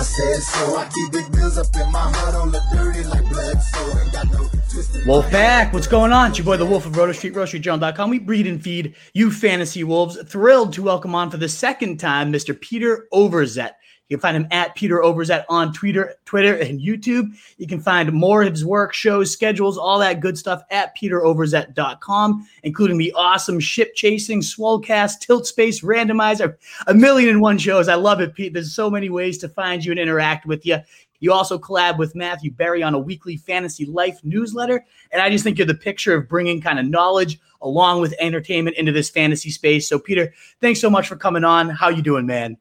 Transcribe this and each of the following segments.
I said so. I keep big bills up in my hood on the dirty like blood. So ain't got no twisted. Wolf back. What's going on? It's your boy, the Wolf of Roto Street, RotoStreetJournal.com. We breed and feed you fantasy wolves. Thrilled to welcome on for the second time, Mr. Peter Overzet. You can find him at Peter Overzet on Twitter, Twitter and YouTube. You can find more of his work, shows, schedules, all that good stuff at peteroverzet.com, including the awesome ship chasing, swellcast, tilt space, randomizer, a million and one shows. I love it, Pete. There's so many ways to find you and interact with you. You also collab with Matthew Berry on a weekly fantasy life newsletter. And I just think you're the picture of bringing kind of knowledge along with entertainment into this fantasy space. So, Peter, thanks so much for coming on. How you doing, man?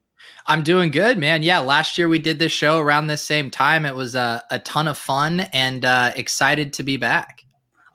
I'm doing good, man. Yeah, last year we did this show around this same time. It was a, a ton of fun and uh, excited to be back.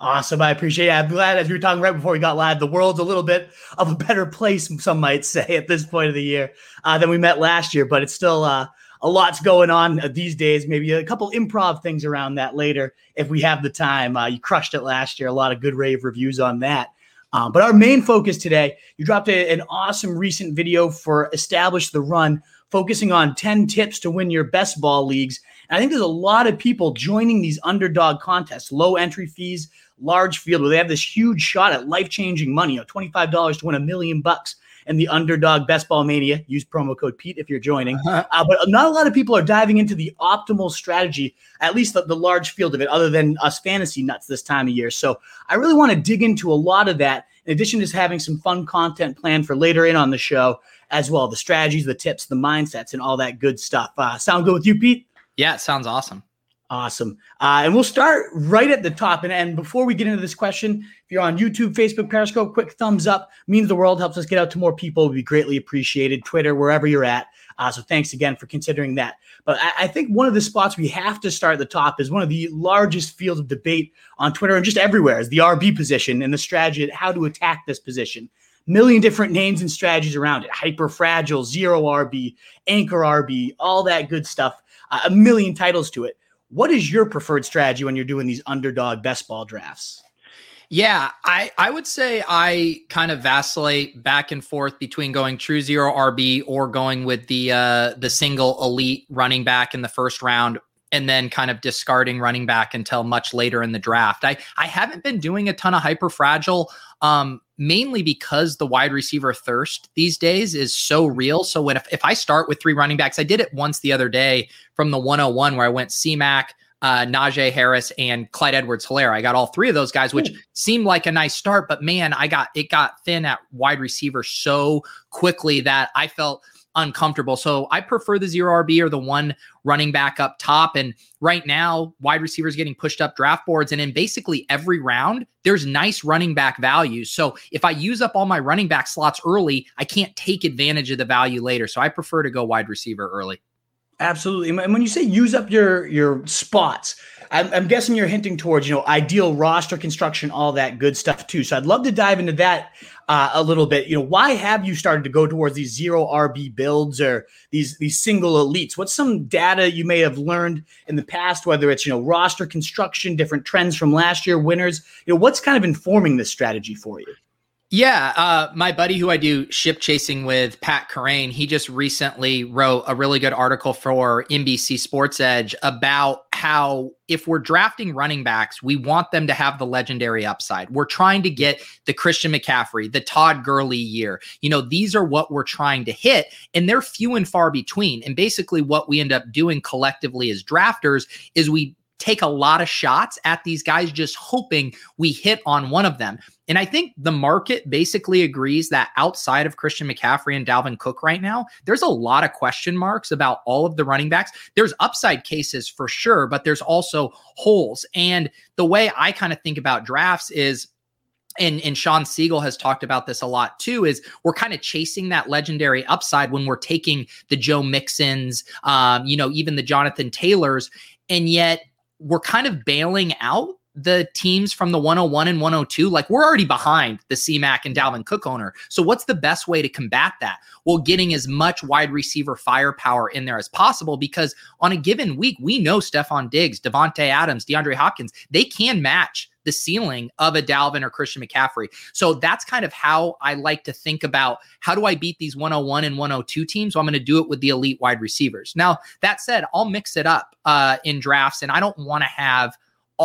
Awesome. I appreciate it. I'm glad, as we were talking right before we got live, the world's a little bit of a better place, some might say, at this point of the year uh, than we met last year. But it's still uh, a lot's going on uh, these days. Maybe a couple improv things around that later if we have the time. Uh, you crushed it last year. A lot of good rave reviews on that. Um, but our main focus today, you dropped a, an awesome recent video for Establish the Run, focusing on 10 tips to win your best ball leagues. And I think there's a lot of people joining these underdog contests, low entry fees, large field, where they have this huge shot at life changing money, you know, $25 to win a million bucks. And the underdog best ball mania, use promo code Pete if you're joining. Uh, but not a lot of people are diving into the optimal strategy, at least the, the large field of it, other than us fantasy nuts this time of year. So I really want to dig into a lot of that in addition to having some fun content planned for later in on the show as well the strategies the tips the mindsets and all that good stuff uh, sound good with you pete Yeah, it sounds awesome. Awesome uh, and we'll start right at the top and, and before we get into this question if you're on youtube facebook periscope quick thumbs up means the world helps us get out to more people would be greatly appreciated twitter wherever you're at uh, so thanks again for considering that but I, I think one of the spots we have to start at the top is one of the largest fields of debate on Twitter and just everywhere is the RB position and the strategy how to attack this position. Million different names and strategies around it. Hyper fragile, zero RB, anchor RB, all that good stuff. Uh, a million titles to it. What is your preferred strategy when you're doing these underdog best ball drafts? Yeah, I, I would say I kind of vacillate back and forth between going true zero RB or going with the uh, the single elite running back in the first round and then kind of discarding running back until much later in the draft. I I haven't been doing a ton of hyper fragile um mainly because the wide receiver thirst these days is so real. So when if, if I start with three running backs, I did it once the other day from the 101 where I went CMAC uh, Najee Harris and Clyde Edwards Hilaire. I got all three of those guys, which Ooh. seemed like a nice start, but man, I got it got thin at wide receiver so quickly that I felt uncomfortable. So I prefer the zero RB or the one running back up top. And right now, wide receivers getting pushed up draft boards. And in basically every round, there's nice running back value. So if I use up all my running back slots early, I can't take advantage of the value later. So I prefer to go wide receiver early. Absolutely. And when you say use up your your spots, I'm, I'm guessing you're hinting towards you know ideal roster construction, all that good stuff too. So I'd love to dive into that uh, a little bit. You know, why have you started to go towards these zero RB builds or these these single elites? What's some data you may have learned in the past, whether it's you know roster construction, different trends from last year, winners? You know, what's kind of informing this strategy for you? Yeah, uh, my buddy who I do ship chasing with, Pat Kerrane, he just recently wrote a really good article for NBC Sports Edge about how if we're drafting running backs, we want them to have the legendary upside. We're trying to get the Christian McCaffrey, the Todd Gurley year. You know, these are what we're trying to hit, and they're few and far between. And basically, what we end up doing collectively as drafters is we take a lot of shots at these guys, just hoping we hit on one of them. And I think the market basically agrees that outside of Christian McCaffrey and Dalvin Cook right now, there's a lot of question marks about all of the running backs. There's upside cases for sure, but there's also holes. And the way I kind of think about drafts is and and Shawn Siegele has talked about this a lot too is we're kind of chasing that legendary upside when we're taking the Joe Mixons um you know even the Jonathan Taylors and yet we're kind of bailing out the teams from the 101 and 102 like we're already behind the CMAC and Dalvin Cook owner. So what's the best way to combat that? Well getting as much wide receiver firepower in there as possible because on a given week we know Stefon Diggs Davante Adams DeAndre Hopkins they can match the ceiling of a Dalvin or Christian McCaffrey. So that's kind of how I like to think about how do I beat these 101 and 102 teams? So I'm going to do it with the elite wide receivers. Now, that said, I'll mix it up uh, in drafts, and I don't want to have.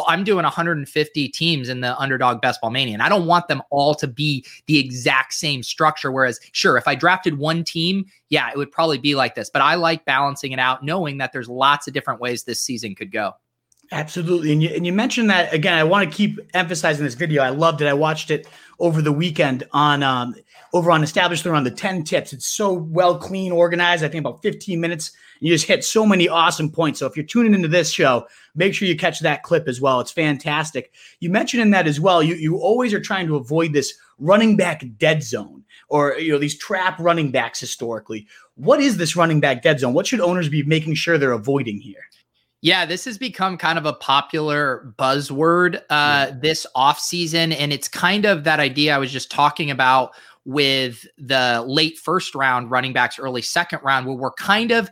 I'm doing 150 teams in the underdog best ball mania, and I don't want them all to be the exact same structure. Whereas, sure, if I drafted one team, yeah, it would probably be like this. But I like balancing it out, knowing that there's lots of different ways this season could go. Absolutely. And you, and you mentioned that again. I want to keep emphasizing this video. I loved it. I watched it over the weekend on um, over on Established on the 10 tips. It's so well clean, organized. I think about 15 minutes. You just hit so many awesome points. So if you're tuning into this show, make sure you catch that clip as well. It's fantastic. You mentioned in that as well, you, you always are trying to avoid this running back dead zone or you know these trap running backs historically. What is this running back dead zone? What should owners be making sure they're avoiding here? Yeah, this has become kind of a popular buzzword uh, yeah. this offseason. And it's kind of that idea I was just talking about with the late first round running backs, early second round, where we're kind of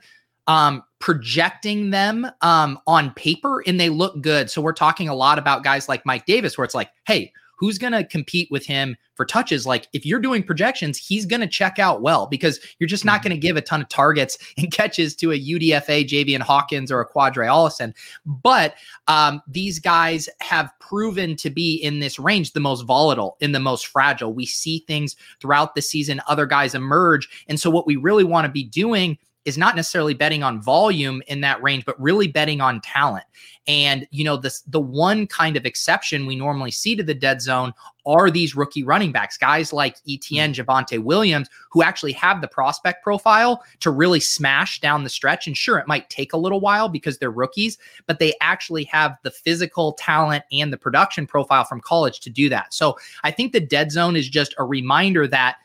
um, projecting them um, on paper and they look good. So we're talking a lot about guys like Mike Davis, where it's like, hey, who's going to compete with him for touches? Like if you're doing projections, he's going to check out well because you're just not mm-hmm. going to give a ton of targets and catches to a UDFA, Javian Hawkins, or a Qadree Ollison. But um, these guys have proven to be in this range the most volatile, in the most fragile. We see things throughout the season, other guys emerge. And so what we really want to be doing is not necessarily betting on volume in that range, but really betting on talent. And you know, the the one kind of exception we normally see to the dead zone are these rookie running backs, guys like ETN, mm. Javonte Williams, who actually have the prospect profile to really smash down the stretch. And sure, it might take a little while because they're rookies, but they actually have the physical talent and the production profile from college to do that. So I think the dead zone is just a reminder that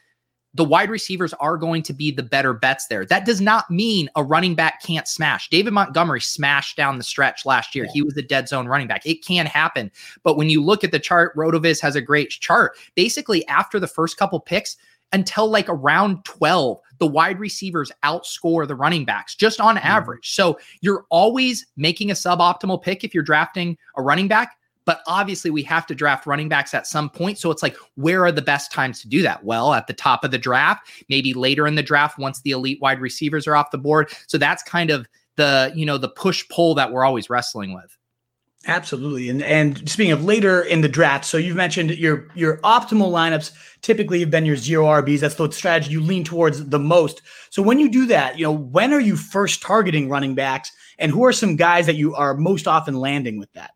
the wide receivers are going to be the better bets there. That does not mean a running back can't smash. David Montgomery smashed down the stretch last year. Yeah. He was a dead zone running back. It can happen. But when you look at the chart, Rotoviz has a great chart. Basically, after the first couple picks, until like around 12, the wide receivers outscore the running backs just on mm. average. So you're always making a suboptimal pick if you're drafting a running back but obviously, we have to draft running backs at some point. So it's like, where are the best times to do that? Well, at the top of the draft, maybe later in the draft once the elite wide receivers are off the board. So that's kind of the, you know, the push pull that we're always wrestling with. Absolutely. And and speaking of later in the draft, so you've mentioned your your optimal lineups typically have been your zero RBs. That's the strategy you lean towards the most. So when you do that, you know, when are you first targeting running backs and who are some guys that you are most often landing with that?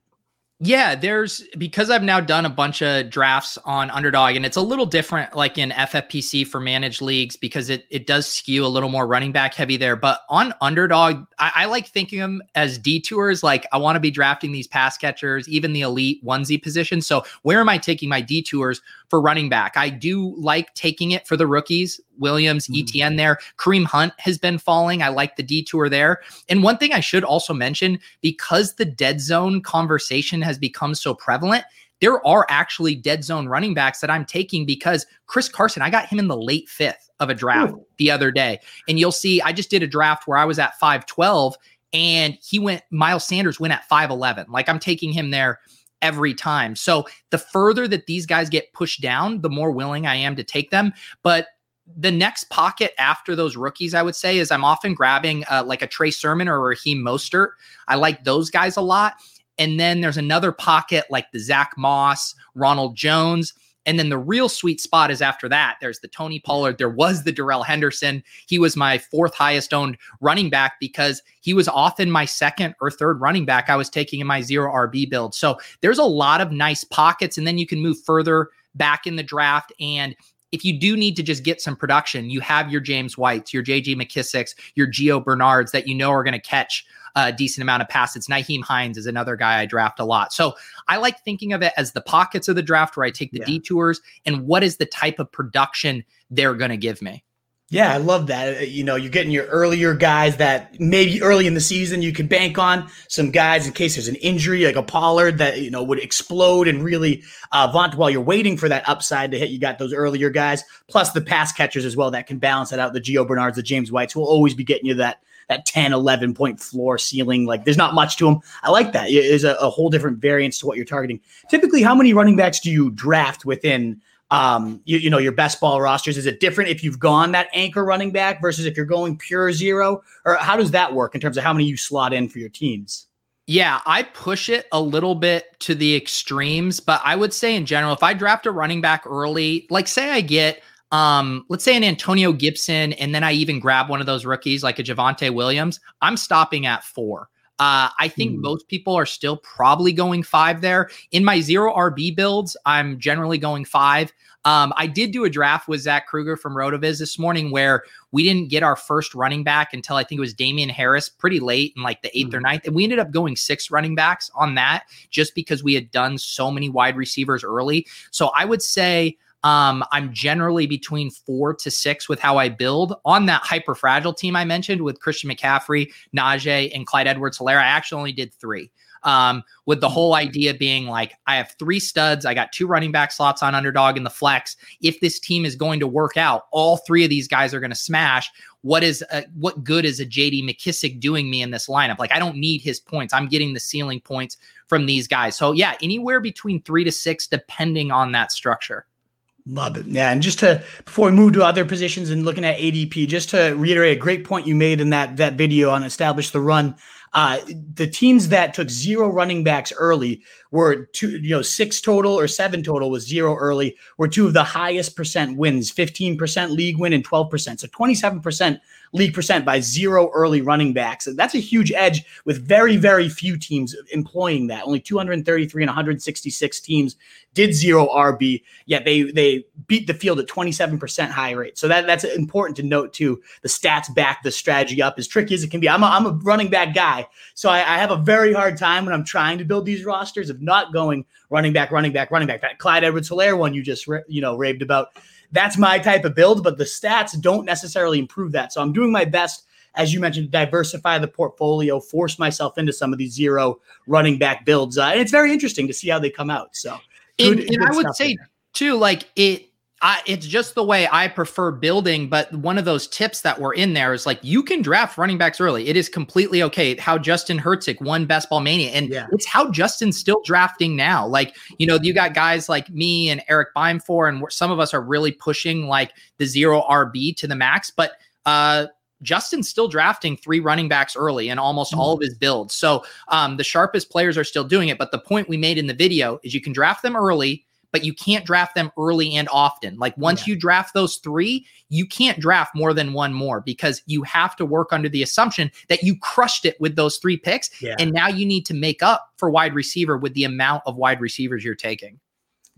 Yeah, there's because I've now done a bunch of drafts on underdog, and it's a little different like in FFPC for managed leagues because it it does skew a little more running back heavy there. But on underdog, I, I like thinking them as detours. Like I want to be drafting these pass catchers, even the elite onesie position. So where am I taking my detours for running back? I do like taking it for the rookies Williams, mm-hmm. ETN there. Kareem Hunt has been falling. I like the detour there. And one thing I should also mention because the dead zone conversation has become so prevalent, there are actually dead zone running backs that I'm taking because Chris Carson, I got him in the late fifth of a draft Ooh. the other day. And you'll see, I just did a draft where I was at 512 and he went, Miles Sanders went at 511. Like I'm taking him there every time. So the further that these guys get pushed down, the more willing I am to take them. But the next pocket after those rookies, I would say, is I'm often grabbing uh, like a Trey Sermon or Raheem Mostert. I like those guys a lot. And then there's another pocket like the Zach Moss, Ronald Jones. And then the real sweet spot is after that. There's the Tony Pollard. There was the Darrell Henderson. He was my fourth highest owned running back because he was often my second or third running back I was taking in my zero RB build. So there's a lot of nice pockets. And then you can move further back in the draft. And if you do need to just get some production, you have your James Whites, your JD McKissicks, your Gio Bernards that you know are going to catch a decent amount of passes. Nyheim Hines is another guy I draft a lot. So I like thinking of it as the pockets of the draft where I take the yeah. detours and what is the type of production they're going to give me. Yeah, I love that. Uh, you know, you're getting your earlier guys that maybe early in the season you could bank on some guys in case there's an injury, like a Pollard that you know would explode and really uh, vaunt while you're waiting for that upside to hit. You got those earlier guys, plus the pass catchers as well that can balance it out. The Gio Bernards, the James Whites will always be getting you that that 10, 11 point floor ceiling. Like there's not much to them. I like that. It is a, a whole different variance to what you're targeting. Typically, how many running backs do you draft within? Um, you, you know, your best ball rosters? Is it different if you've gone that anchor running back versus if you're going pure zero? Or how does that work in terms of how many you slot in for your teams? Yeah, I push it a little bit to the extremes, but I would say in general, if I draft a running back early, like say I get um, let's say an Antonio Gibson, and then I even grab one of those rookies like a Javonte Williams, I'm stopping at four. Uh, I think mm. most people are still probably going five there. In my zero RB builds, I'm generally going five. Um, I did do a draft with Zach Kruger from Rotoviz this morning where we didn't get our first running back until I think it was Damien Harris pretty late in like the eighth mm. or ninth. And we ended up going six running backs on that just because we had done so many wide receivers early. So I would say um, I'm generally between four to six with how I build on that hyper fragile team I mentioned with Christian McCaffrey, Najee, and Clyde Edwards Hilaire. I actually only did three. Um, with the whole idea being like, I have three studs, I got two running back slots on underdog in the flex. If this team is going to work out, all three of these guys are going to smash. What is a, what good is a JD McKissic doing me in this lineup? Like, I don't need his points. I'm getting the ceiling points from these guys. So yeah, anywhere between three to six, depending on that structure. Love it. Yeah. And just to, before we move to other positions and looking at ADP, just to reiterate a great point you made in that, that video on establish the run. Uh, the teams that took zero running backs early were two, you know, six total or seven total was zero early were two of the highest percent wins, 15% league win and 12%. So 27% league percent by zero early running backs. That's a huge edge with very, very few teams employing that. Only 233 and 166 teams did zero RB, yet they they beat the field at 27% high rate. So that, that's important to note too. The stats back the strategy up as tricky as it can be. I'm a, I'm a running back guy, so I, I have a very hard time when I'm trying to build these rosters of not going running back, running back, running back. That Clyde Edwards Hilaire one you just you know raved about that's my type of build, but the stats don't necessarily improve that. So I'm doing my best, as you mentioned, to diversify the portfolio, force myself into some of these zero running back builds. Uh, and it's very interesting to see how they come out. So, good, and, and I would say too, like it, I, it's just the way I prefer building. But one of those tips that were in there is like you can draft running backs early. It is completely okay. How Justin Herzig won Best Ball Mania, and yeah. it's how Justin's still drafting now. Like you know, you got guys like me and Eric Beimfohr, and some of us are really pushing like the zero RB to the max. But uh, Justin's still drafting three running backs early in almost all of his builds. So um, the sharpest players are still doing it. But the point we made in the video is you can draft them early but you can't draft them early and often. Like once yeah. you draft those three, you can't draft more than one more because you have to work under the assumption that you crushed it with those three picks. Yeah. And now you need to make up for wide receiver with the amount of wide receivers you're taking.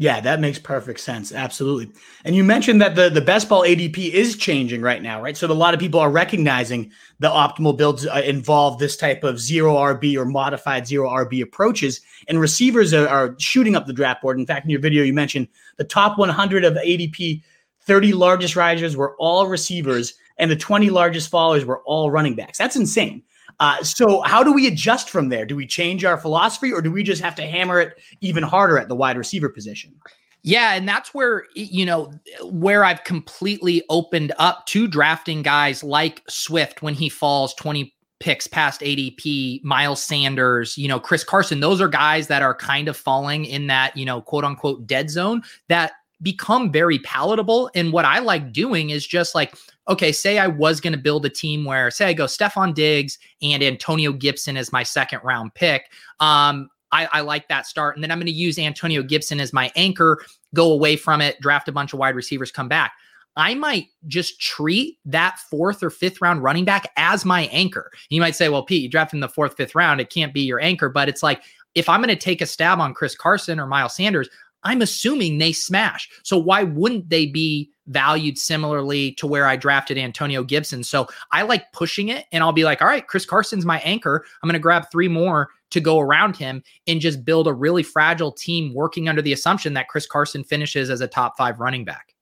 Yeah, that makes perfect sense. Absolutely. And you mentioned that the, the best ball ADP is changing right now, right? So a lot of people are recognizing the optimal builds uh, involve this type of zero RB or modified zero RB approaches. And receivers are, are shooting up the draft board. In fact, in your video, you mentioned the top 100 of ADP, 30 largest risers were all receivers, and the 20 largest followers were all running backs. That's insane. Uh, so how do we adjust from there? Do we change our philosophy or do we just have to hammer it even harder at the wide receiver position? Yeah, and that's where you know where I've completely opened up to drafting guys like Swift when he falls 20 picks past ADP, Miles Sanders, you know, Chris Carson, those are guys that are kind of falling in that, you know, quote unquote dead zone that become very palatable. And what I like doing is just like, okay, say I was going to build a team where, say, I go Stefon Diggs and Antonio Gibson as my second round pick. Um, I, I like that start. And then I'm going to use Antonio Gibson as my anchor, go away from it, draft a bunch of wide receivers, come back. I might just treat that fourth or fifth round running back as my anchor. You might say, well, Pete, you draft in the fourth, fifth round. It can't be your anchor. But it's like, if I'm going to take a stab on Chris Carson or Miles Sanders, I'm assuming they smash. So why wouldn't they be valued similarly to where I drafted Antonio Gibson. So I like pushing it and I'll be like, all right, Chris Carson's my anchor. I'm going to grab three more to go around him and just build a really fragile team working under the assumption that Chris Carson finishes as a top five running back.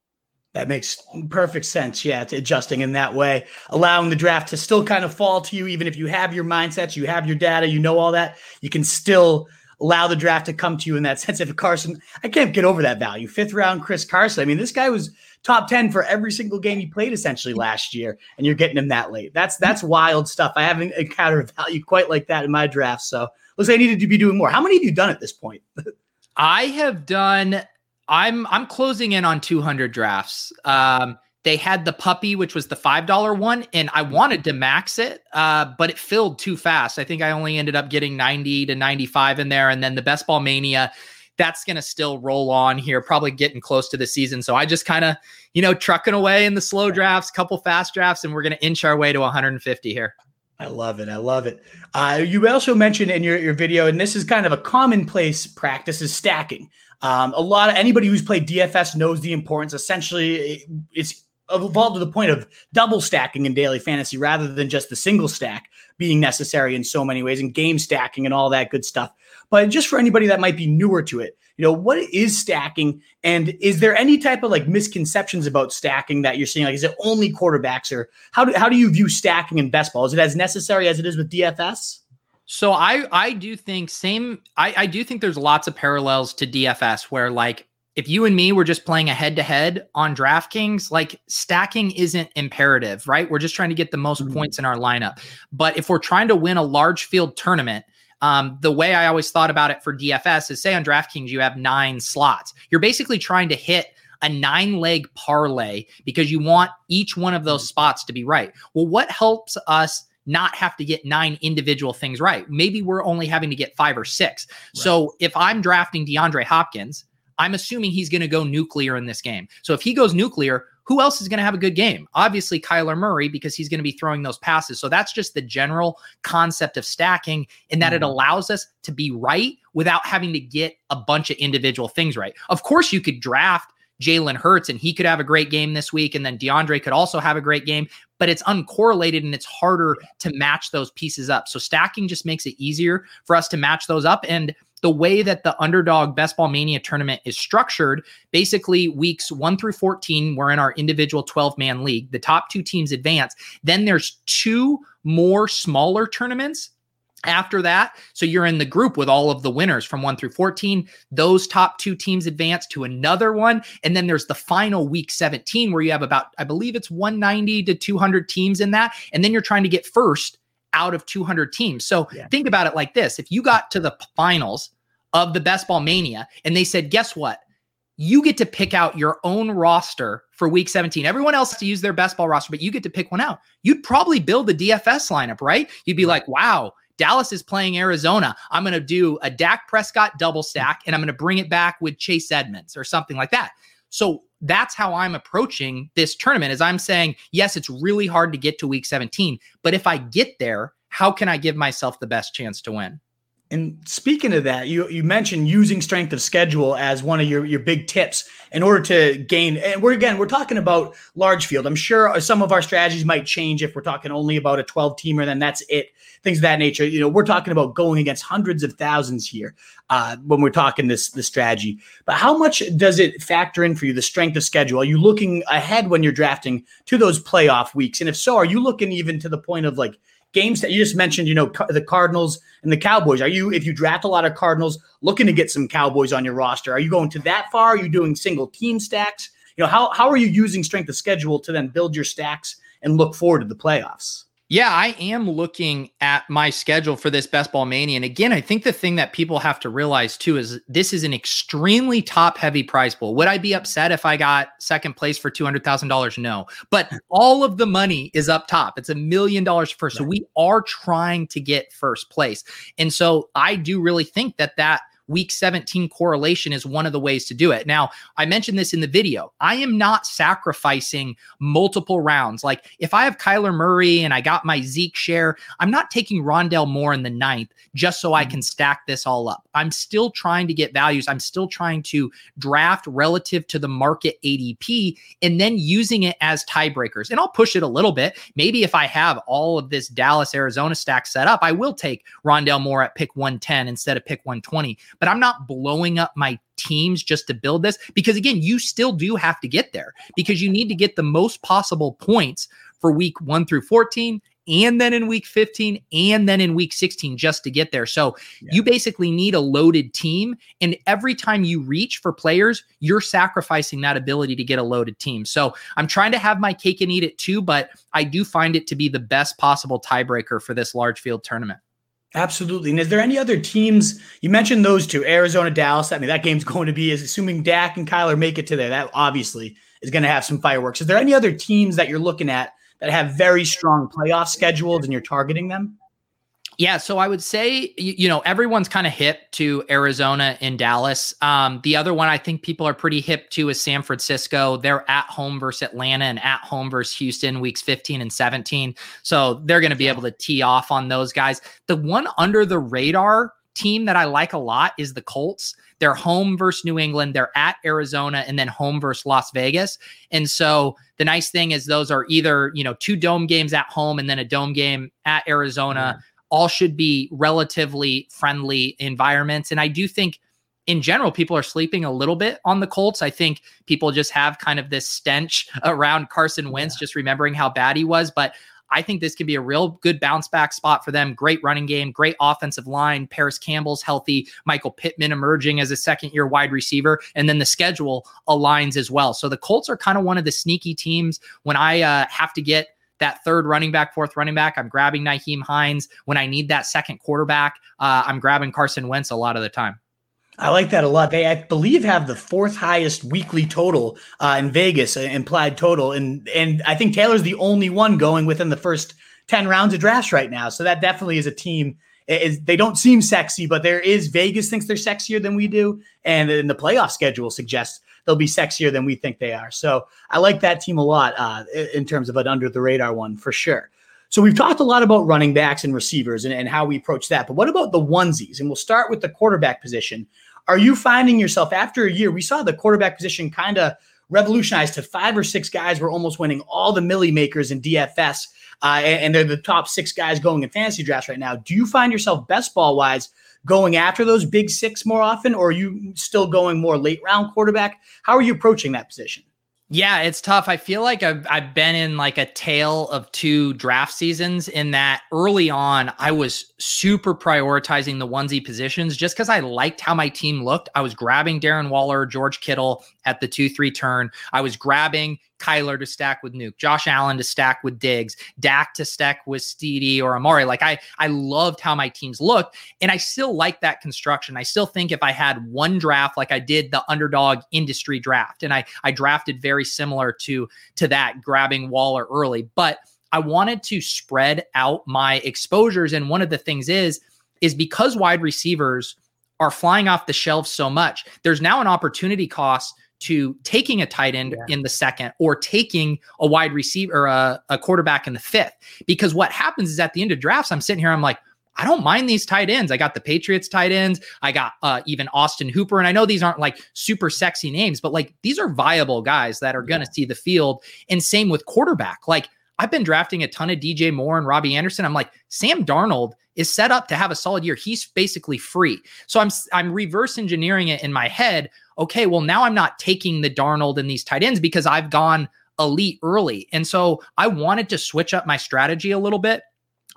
That makes perfect sense. Yeah, adjusting in that way, allowing the draft to still kind of fall to you, even if you have your mindsets, you have your data, you know all that, you can still allow the draft to come to you in that sense. If Carson, I can't get over that value. Fifth round, Chris Carson. I mean, this guy was top 10 for every single game he played essentially last year, and you're getting him that late. That's that's wild stuff. I haven't encountered a value quite like that in my draft. So looks like I needed to be doing more. How many have you done at this point? I have done I'm I'm closing in on 200 drafts. Um, they had the puppy, which was the five dollar one, and I wanted to max it, uh, but it filled too fast. I think I only ended up getting 90 to 95 in there, and then the best ball mania. That's going to still roll on here, probably getting close to the season. So I just kind of, you know, trucking away in the slow drafts, couple fast drafts, and we're going to inch our way to 150 here. I love it. I love it. Uh, you also mentioned in your, your video, and this is kind of a commonplace practice, is stacking. Um, a lot of anybody who's played DFS knows the importance. Essentially, it's evolved to the point of double stacking in daily fantasy rather than just the single stack being necessary in so many ways and game stacking and all that good stuff. But just for anybody that might be newer to it, you know, what is stacking? And is there any type of like misconceptions about stacking that you're seeing? Like, is it only quarterbacks or how do, how do you view stacking in best ball? Is it as necessary as it is with DFS? So I I do think same I I do think there's lots of parallels to DFS where like if you and me were just playing a head to head on DraftKings, like stacking isn't imperative, right? We're just trying to get the most mm-hmm. points in our lineup. But if we're trying to win a large field tournament, um, the way I always thought about it for DFS is say on DraftKings, you have nine slots. You're basically trying to hit a nine leg parlay because you want each one of those mm-hmm. spots to be right. Well, what helps us not have to get nine individual things right. Maybe we're only having to get five or six. Right. So if I'm drafting DeAndre Hopkins, I'm assuming he's going to go nuclear in this game. So if he goes nuclear, who else is going to have a good game? Obviously, Kyler Murray, because he's going to be throwing those passes. So that's just the general concept of stacking, in that mm. it mm-hmm. allows us to be right without having to get a bunch of individual things right. Of course, you could draft Jalen Hurts and he could have a great game this week. And then DeAndre could also have a great game, but it's uncorrelated and it's harder to match those pieces up. So stacking just makes it easier for us to match those up. And the way that the underdog best ball mania tournament is structured basically weeks 1 through 14 we're in our individual 12 man league the top two teams advance then there's two more smaller tournaments after that, so you're in the group with all of the winners from 1 through 14. Those top two teams advance to another one. And then there's the final week 17 where you have about, I believe it's 190 to 200 teams in that. And then you're trying to get first out of 200 teams. So yeah. think about it like this if you got to the finals of the Best Ball Mania and they said, guess what? You get to pick out your own roster for week 17. Everyone else has to use their best ball roster, but you get to pick one out. You'd probably build the DFS lineup, right? You'd be like, wow, Dallas is playing Arizona. I'm going to do a Dak Prescott double stack and I'm going to bring it back with Chase Edmonds or something like that. So that's how I'm approaching this tournament is I'm saying, yes, it's really hard to get to week 17, but if I get there, how can I give myself the best chance to win? And speaking of that, you you mentioned using strength of schedule as one of your, your big tips in order to gain. And we're again, we're talking about large field. I'm sure some of our strategies might change if we're talking only about a 12 teamer, then that's it. Things of that nature. You know, we're talking about going against hundreds of thousands here uh, when we're talking this this strategy. But how much does it factor in for you the strength of schedule? Are you looking ahead when you're drafting to those playoff weeks? And if so, are you looking even to the point of like games that you just mentioned, you know, the Cardinals and the Cowboys. Are you, if you draft a lot of Cardinals, looking to get some Cowboys on your roster? Are you going to that far? Are you doing single team stacks? You know, how, how are you using strength of schedule to then build your stacks and look forward to the playoffs? Yeah, I am looking at my schedule for this best ball mania. And again, I think the thing that people have to realize too is this is an extremely top heavy prize pool. Would I be upset if I got second place for $200,000? No. But all of the money is up top. It's a million dollars first. So we are trying to get first place. And so I do really think that that week 17 correlation is one of the ways to do it. Now, I mentioned this in the video. I am not sacrificing multiple rounds. Like if I have Kyler Murray and I got my Zeke share, I'm not taking Rondale Moore in the ninth just so I mm-hmm. can stack this all up. I'm still trying to get values. I'm still trying to draft relative to the market ADP and then using it as tiebreakers. And I'll push it a little bit. Maybe if I have all of this Dallas Arizona stack set up, I will take Rondale Moore at pick 110 instead of pick 120. But I'm not blowing up my teams just to build this because again, you still do have to get there because you need to get the most possible points for week 1 through 14 and then in week 15 and then in week 16 just to get there. So yeah. you basically need a loaded team. And every time you reach for players, you're sacrificing that ability to get a loaded team. So I'm trying to have my cake and eat it too, but I do find it to be the best possible tiebreaker for this large field tournament. Absolutely. And is there any other teams? You mentioned those two, Arizona, Dallas. I mean, that game's going to be, is assuming Dak and Kyler make it to there. That obviously is going to have some fireworks. Is there any other teams that you're looking at that have very strong playoff schedules and you're targeting them? Yeah, so I would say you, you know everyone's kind of hip to Arizona and Dallas. Um, the other one I think people are pretty hip to is San Francisco. They're at home versus Atlanta and at home versus Houston weeks 15 and 17. So they're going to be able to tee off on those guys. The one under the radar team that I like a lot is the Colts. They're home versus New England, they're at Arizona, and then home versus Las Vegas. And so the nice thing is those are either, you know, two dome games at home and then a dome game at Arizona. All should be relatively friendly environments. And I do think in general, people are sleeping a little bit on the Colts. I think people just have kind of this stench around Carson Wentz, yeah. just remembering how bad he was. But I think this could be a real good bounce back spot for them. Great running game, great offensive line. Parris Campbell's healthy. Michael Pittman emerging as a second year wide receiver. And then the schedule aligns as well. So the Colts are kind of one of the sneaky teams when I uh, have to get that third running back, fourth running back, I'm grabbing Nyheim Hines. When I need that second quarterback, uh, I'm grabbing Carson Wentz a lot of the time. I like that a lot. They, I believe, have the fourth highest weekly total uh, in Vegas, uh, implied total, and and I think Taylor's the only one going within the first ten rounds of drafts right now. So that definitely is a team. Is they don't seem sexy, but there is Vegas thinks they're sexier than we do, and in the playoff schedule suggests they'll be sexier than we think they are. So I like that team a lot uh, in terms of an under the radar one for sure. So we've talked a lot about running backs and receivers and, and how we approach that. But what about the onesies? And we'll start with the quarterback position. Are you finding yourself after a year? We saw the quarterback position kind of revolutionized to five or six guys were almost winning all the millie makers in DFS. Uh, and, they're the top six guys going in fantasy drafts right now. Do you find yourself best ball wise going after those big six more often, or are you still going more late round quarterback? How are you approaching that position? Yeah, it's tough. I feel like I've, I've been in like a tale of two draft seasons in that early on, I was super prioritizing the onesie positions just because I liked how my team looked. I was grabbing Darren Waller, George Kittle at the 2 3 turn. I was grabbing Kyler to stack with Nuke, Josh Allen to stack with Diggs, Dak to stack with CeeDee or Amari. Like I, I loved how my teams looked, and I still like that construction. I still think if I had one draft like I did the underdog industry draft, and I, I drafted very similar to to that, grabbing Waller early, but I wanted to spread out my exposures. And one of the things is, is because wide receivers are flying off the shelves so much, there's now an opportunity cost to taking a tight end yeah. in the second or taking a wide receiver or a, a quarterback in the fifth. Because what happens is at the end of drafts, I'm sitting here, I'm like, I don't mind these tight ends. I got the Patriots tight ends. I got uh, even Austin Hooper. And I know these aren't like super sexy names, but like these are viable guys that are going to see the field. And same with quarterback. Like I've been drafting a ton of DJ Moore and Robbie Anderson. I'm like, Sam Darnold is set up to have a solid year. He's basically free. So I'm I'm reverse engineering it in my head. Okay, well now I'm not taking the Darnold and these tight ends because I've gone elite early. And so I wanted to switch up my strategy a little bit.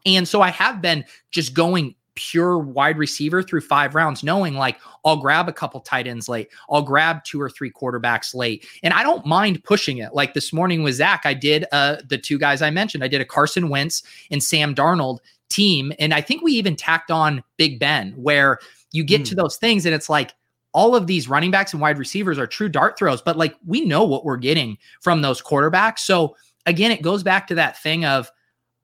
And so I have been just going pure wide receiver through five rounds, knowing like I'll grab a couple tight ends late, I'll grab two or three quarterbacks late, and I don't mind pushing it. Like this morning with Zach, I did uh, the two guys I mentioned. I did a Carson Wentz and Sam Darnold team, and I think we even tacked on Big Ben, where you get mm. to hmm. those things and it's like all of these running backs and wide receivers are true dart throws, but like we know what we're getting from those quarterbacks. So again, it goes back to that thing of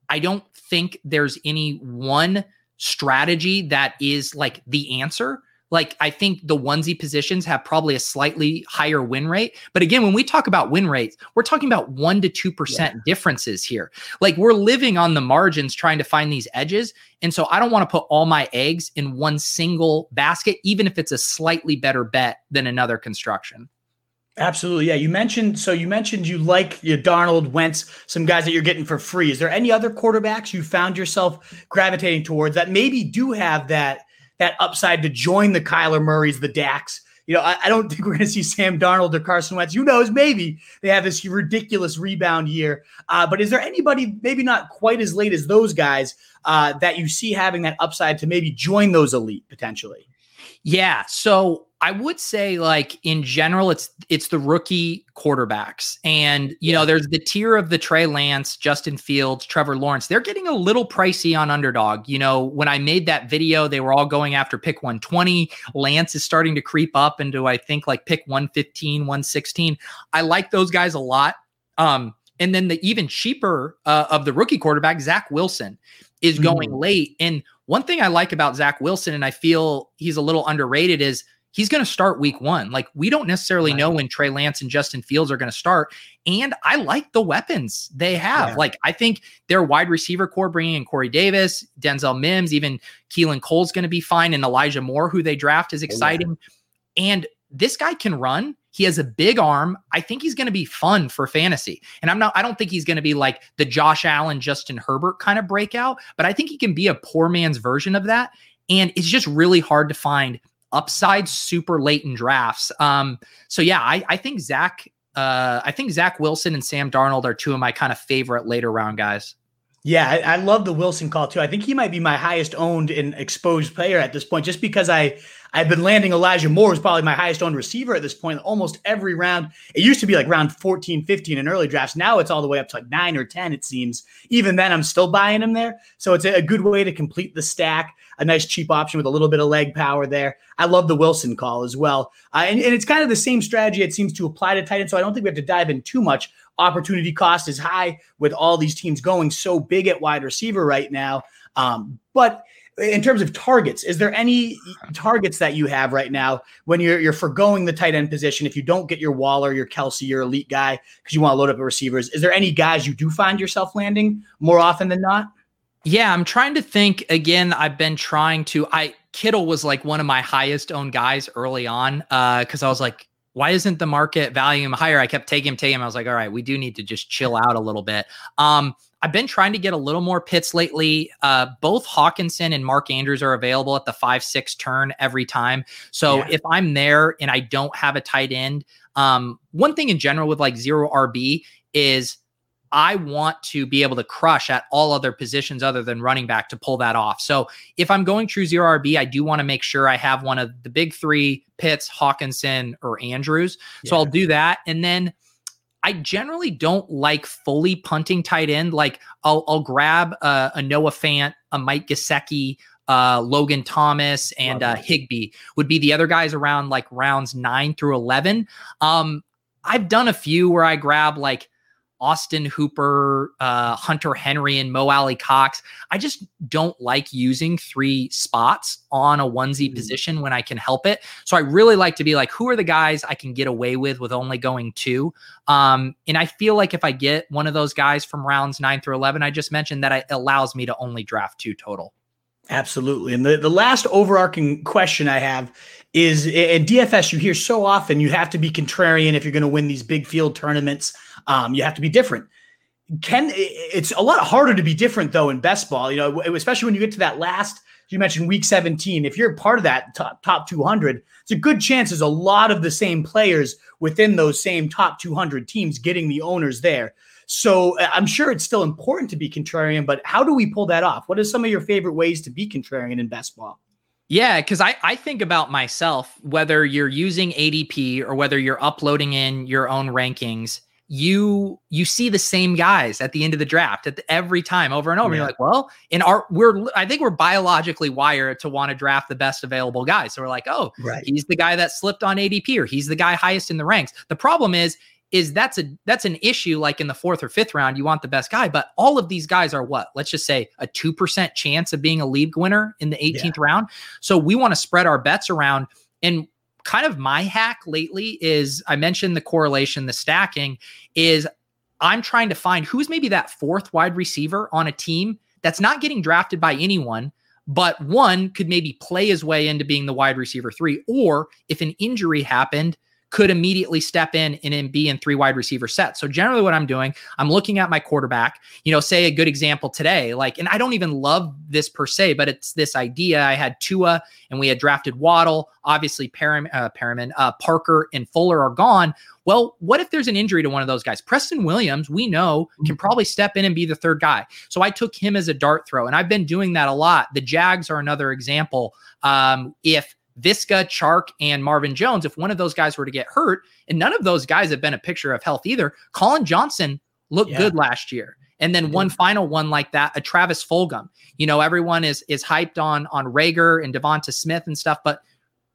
I don't think there's any one strategy that is like the answer. like I think the onesie positions have probably a slightly higher win rate. But again, when we talk about win rates, we're talking about one to two percent differences here. Like we're living on the margins trying to find these edges. And so I don't want to put all my eggs in one single basket, even if it's a slightly better bet than another construction. Absolutely. Yeah. You mentioned, so you mentioned you like your Darnold, Wentz, some guys that you're getting for free. Is there any other quarterbacks you found yourself gravitating towards that maybe do have that, that upside to join the Kyler Murrays, the Dax? You know, I, I don't think we're going to see Sam Darnold or Carson Wentz. Who knows? Maybe they have this ridiculous rebound year. Uh, but is there anybody, maybe not quite as late as those guys, uh, that you see having that upside to maybe join those elite potentially? Yeah. So I would say like in general, it's it's the rookie quarterbacks. And you yeah. know, there's the tier of the Trey Lance, Justin Fields, Trevor Lawrence. They're getting a little pricey on underdog. You know, when I made that video, they were all going after pick 120. Lance is starting to creep up into I think like pick 115, 116. I like those guys a lot. Um, and then the even cheaper uh, of the rookie quarterback, Zach Wilson, is going mm. late. And one thing I like about Zach Wilson, and I feel he's a little underrated, is he's going to start week one. Like we don't necessarily right. know when Trey Lance and Justin Fields are going to start. And I like the weapons they have. Yeah. Like I think their wide receiver core, bringing in Corey Davis, Denzel Mims, even Keelan Cole's going to be fine, and Elijah Moore, who they draft, is exciting. Oh, yeah. And this guy can run. He has a big arm. I think he's going to be fun for fantasy. And I'm not, I don't think he's going to be like the Josh Allen, Justin Herbert kind of breakout, but I think he can be a poor man's version of that. And it's just really hard to find upside super late in drafts. Um, so yeah, I, I think Zach, uh, I think Zach Wilson and Sam Darnold are two of my kind of favorite later round guys. Yeah, I, I, love the Wilson call too. I think he might be my highest owned and exposed player at this point, just because I I've been landing Elijah Moore is probably my highest owned receiver at this point. Almost every round. It used to be like round 14, 15 in early drafts. Now it's all the way up to like nine or 10, it seems. Even then, I'm still buying him there. So it's a good way to complete the stack. A nice cheap option with a little bit of leg power there. I love the Wilson call as well. Uh, and, and it's kind of the same strategy it seems to apply to tight end. So I don't think we have to dive in too much. Opportunity cost is high with all these teams going so big at wide receiver right now. Um, but in terms of targets, is there any targets that you have right now when you're you're foregoing the tight end position? If you don't get your Waller, your Kelce, your elite guy because you want to load up the receivers, is there any guys you do find yourself landing more often than not? Yeah, I'm trying to think again. I've been trying to. I Kittle was like one of my highest owned guys early on because uh, I was like, why isn't the market valuing him higher? I kept taking him, taking him. I was like, all right, we do need to just chill out a little bit. Um, I've been trying to get a little more Pitts lately. Uh, both Hockenson and Mark Andrews are available at the five six turn every time. So yeah. if I'm there and I don't have a tight end, um, one thing in general with like zero RB is I want to be able to crush at all other positions other than running back to pull that off. So if I'm going true zero RB, I do want to make sure I have one of the big three Pitts, Hockenson, or Andrews. So yeah. I'll do that. And then I generally don't like fully punting tight end. Like I'll I'll grab uh, a Noah Fant, a Mike Gesicki, uh, Logan Thomas, and uh, Higbee would be the other guys around like rounds nine through eleven. Um, I've done a few where I grab like Austin Hooper, uh, Hunter Henry, and Mo Alie-Cox. I just don't like using three spots on a onesie mm-hmm. position when I can help it. So I really like to be like, who are the guys I can get away with with only going two? Um, and I feel like if I get one of those guys from rounds nine through 11, I just mentioned that it allows me to only draft two total. Absolutely. And the, the last overarching question I have is in DFS, you hear so often you have to be contrarian if you're going to win these big field tournaments. Um, you have to be different. Can it's a lot harder to be different though in best ball, you know, especially when you get to that last. You mentioned week 17. If you're part of that top, top 200, it's a good chance there's a lot of the same players within those same top 200 teams getting the owners there. So uh, I'm sure it's still important to be contrarian, but how do we pull that off? What are some of your favorite ways to be contrarian in best ball? Yeah, because I, I think about myself, whether you're using ADP or whether you're uploading in your own rankings, you you see the same guys at the end of the draft at the, every time over and over. Yeah. You're like, well, in our we're I think we're biologically wired to want to draft the best available guy. So we're like, oh, right. he's the guy that slipped on ADP or he's the guy highest in the ranks. The problem is is that's a that's an issue like in the fourth or fifth round you want the best guy but all of these guys are what let's just say a 2% chance of being a league winner in the 18th yeah. round so we want to spread our bets around and kind of my hack lately is i mentioned the correlation the stacking is i'm trying to find who's maybe that fourth wide receiver on a team that's not getting drafted by anyone but one could maybe play his way into being the wide receiver three or if an injury happened could immediately step in and be in three wide receiver sets. So generally what I'm doing, I'm looking at my quarterback, you know, say a good example today, like, and I don't even love this per se, but it's this idea. I had Tua and we had drafted Waddle, obviously uh, Perriman, uh, Parker and Fuller are gone. Well, what if there's an injury to one of those guys? Preston Williams, we know, can mm-hmm. probably step in and be the third guy. So I took him as a dart throw, and I've been doing that a lot. The Jags are another example. Um, if Viska, Chark, and Marvin Jones, if one of those guys were to get hurt, and none of those guys have been a picture of health either, Collin Johnson looked yeah. good last year. And then one final one like that, a Travis Fulgham. You know, everyone is is hyped on on Reagor and DeVonta Smith and stuff, but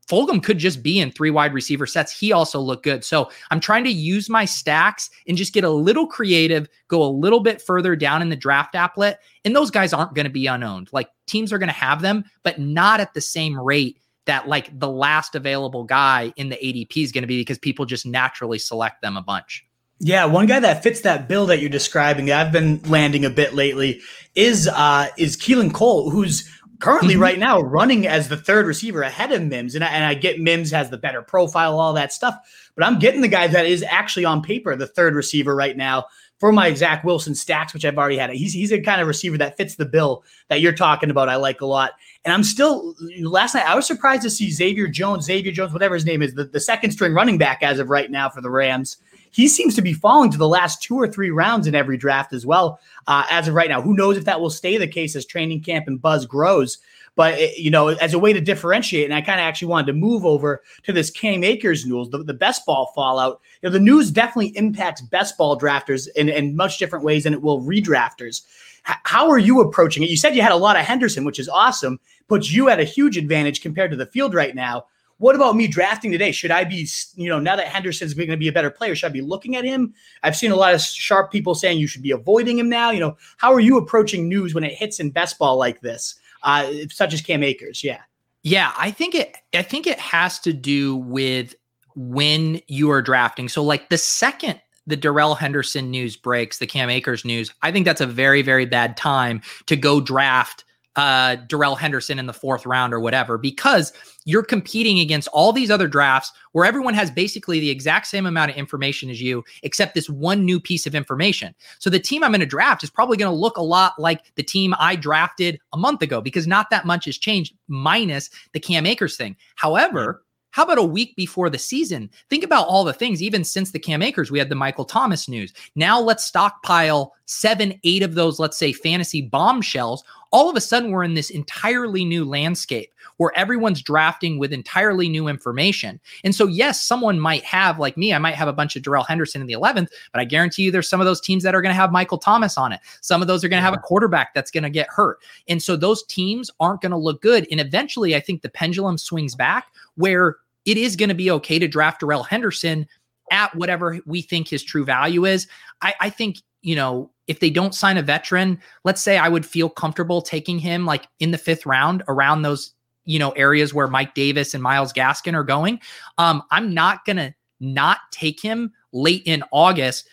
Fulgham could just be in three wide receiver sets. He also looked good. So I'm trying to use my stacks and just get a little creative, go a little bit further down in the draft applet. And those guys aren't going to be unowned. Like teams are going to have them, but not at the same rate that like the last available guy in the ADP is going to be because people just naturally select them a bunch. Yeah, one guy that fits that bill that you're describing, that I've been landing a bit lately, is uh is Keelan Cole, who's currently mm-hmm. right now running as the third receiver ahead of Mims. And I, and I get Mims has the better profile, all that stuff, but I'm getting the guy that is actually on paper the third receiver right now for my Zach Wilson stacks, which I've already had. He's he's a kind of receiver that fits the bill that you're talking about. I like a lot. And I'm still last night I was surprised to see Xavier Jones, Xavier Jones, whatever his name is, the, the second string running back as of right now for the Rams. He seems to be falling to the last two or three rounds in every draft as well. Uh, as of right now, who knows if that will stay the case as training camp and buzz grows. But it, you know, as a way to differentiate, and I kind of actually wanted to move over to this Cam Akers news, the, the best ball fallout. You know, the news definitely impacts best ball drafters in, in much different ways than it will redrafters. How are you approaching it? You said you had a lot of Henderson, which is awesome, puts you at a huge advantage compared to the field right now. What about me drafting today? Should I be, you know, now that Henderson's going to be a better player, should I be looking at him? I've seen a lot of sharp people saying you should be avoiding him now. You know, how are you approaching news when it hits in best ball like this? uh, such as Cam Akers. Yeah. Yeah, I think it I think it has to do with when you are drafting. So like the second the Darrell Henderson news breaks, the Cam Akers news, I think that's a very very bad time to go draft uh Darrell Henderson in the fourth round or whatever because you're competing against all these other drafts where everyone has basically the exact same amount of information as you except this one new piece of information. So the team I'm going to draft is probably going to look a lot like the team I drafted a month ago because not that much has changed minus the Cam Akers thing. However, how about a week before the season? Think about all the things, even since the Cam Akers, we had the Michael Thomas news. Now let's stockpile seven, eight of those, let's say, fantasy bombshells all of a sudden we're in this entirely new landscape where everyone's drafting with entirely new information. And so, yes, someone might have, like me, I might have a bunch of Darrell Henderson in the 11th, but I guarantee you there's some of those teams that are going to have Michael Thomas on it. Some of those are going to have a quarterback that's going to get hurt. And so those teams aren't going to look good. And eventually, I think the pendulum swings back where it is going to be okay to draft Darrell Henderson at whatever we think his true value is. I, I think, you know, if they don't sign a veteran, let's say I would feel comfortable taking him like in the fifth round around those, you know, areas where Mike Davis and Myles Gaskin are going. Um, I'm not gonna not take him late in August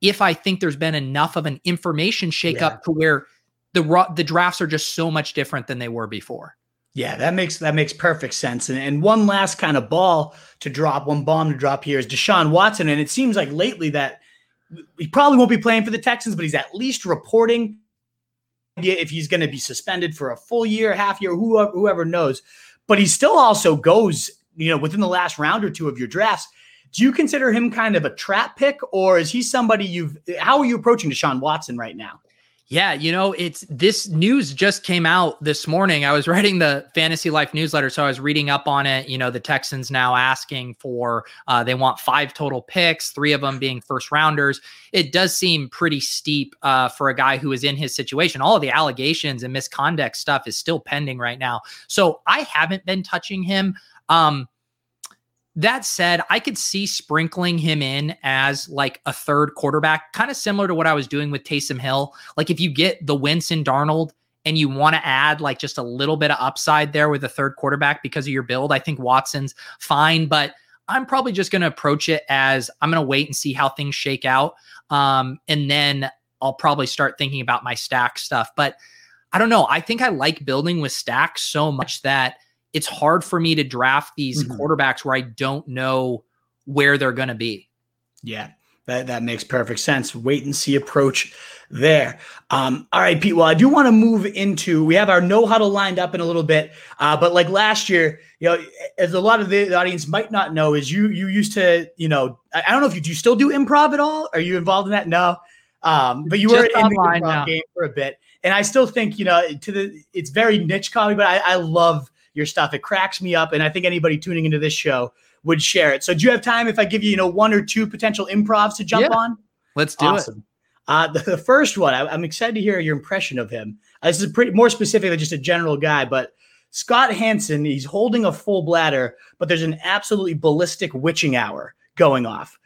if I think there's been enough of an information shakeup yeah. to where the the drafts are just so much different than they were before. Yeah, that makes that makes perfect sense. And, and one last kind of ball to drop, one bomb to drop here is Deshaun Watson. And it seems like lately that he probably won't be playing for the Texans, but he's at least reporting if he's going to be suspended for a full year, half year, whoever, whoever knows. But he still also goes, you know, within the last round or two of your drafts. Do you consider him kind of a trap pick, or is he somebody you've? How are you approaching Deshaun Watson right now? Yeah, you know, it's this news just came out this morning. I was writing the Fantasy Life newsletter, so I was reading up on it. You know, the Texans now asking for uh, they want five total picks, three of them being first rounders. It does seem pretty steep uh, for a guy who is in his situation. All of the allegations and misconduct stuff is still pending right now. So I haven't been touching him. Um, That said, I could see sprinkling him in as like a third quarterback, kind of similar to what I was doing with Taysom Hill. Like if you get the Winston Darnold and you want to add like just a little bit of upside there with a third quarterback because of your build, I think Watson's fine. But I'm probably just going to approach it as I'm going to wait and see how things shake out. Um, and then I'll probably start thinking about my stack stuff. But I don't know. I think I like building with stacks so much that it's hard for me to draft these mm-hmm. quarterbacks where I don't know where they're going to be. Yeah, that, that makes perfect sense. Wait and see approach there. Um, all right, Pete. Well, I do want to move into. We have our no huddle lined up in a little bit, uh, but like last year, you know, as a lot of the audience might not know, is you you used to, you know, I, I don't know if you do you still do improv at all. Are you involved in that? No, um, but you Just were in the improv now. game for a bit, and I still think you know to the it's very niche comedy, but I, I love your stuff. It cracks me up, and I think anybody tuning into this show would share it. So, do you have time if I give you, you know, one or two potential improvs to jump yeah. on? Let's do awesome. it. Uh, the, the, first one, I, am excited to hear your impression of him. Uh, this is pretty more specific than just a general guy, but Scott Hanson, he's holding a full bladder, but there's an absolutely ballistic witching hour going off.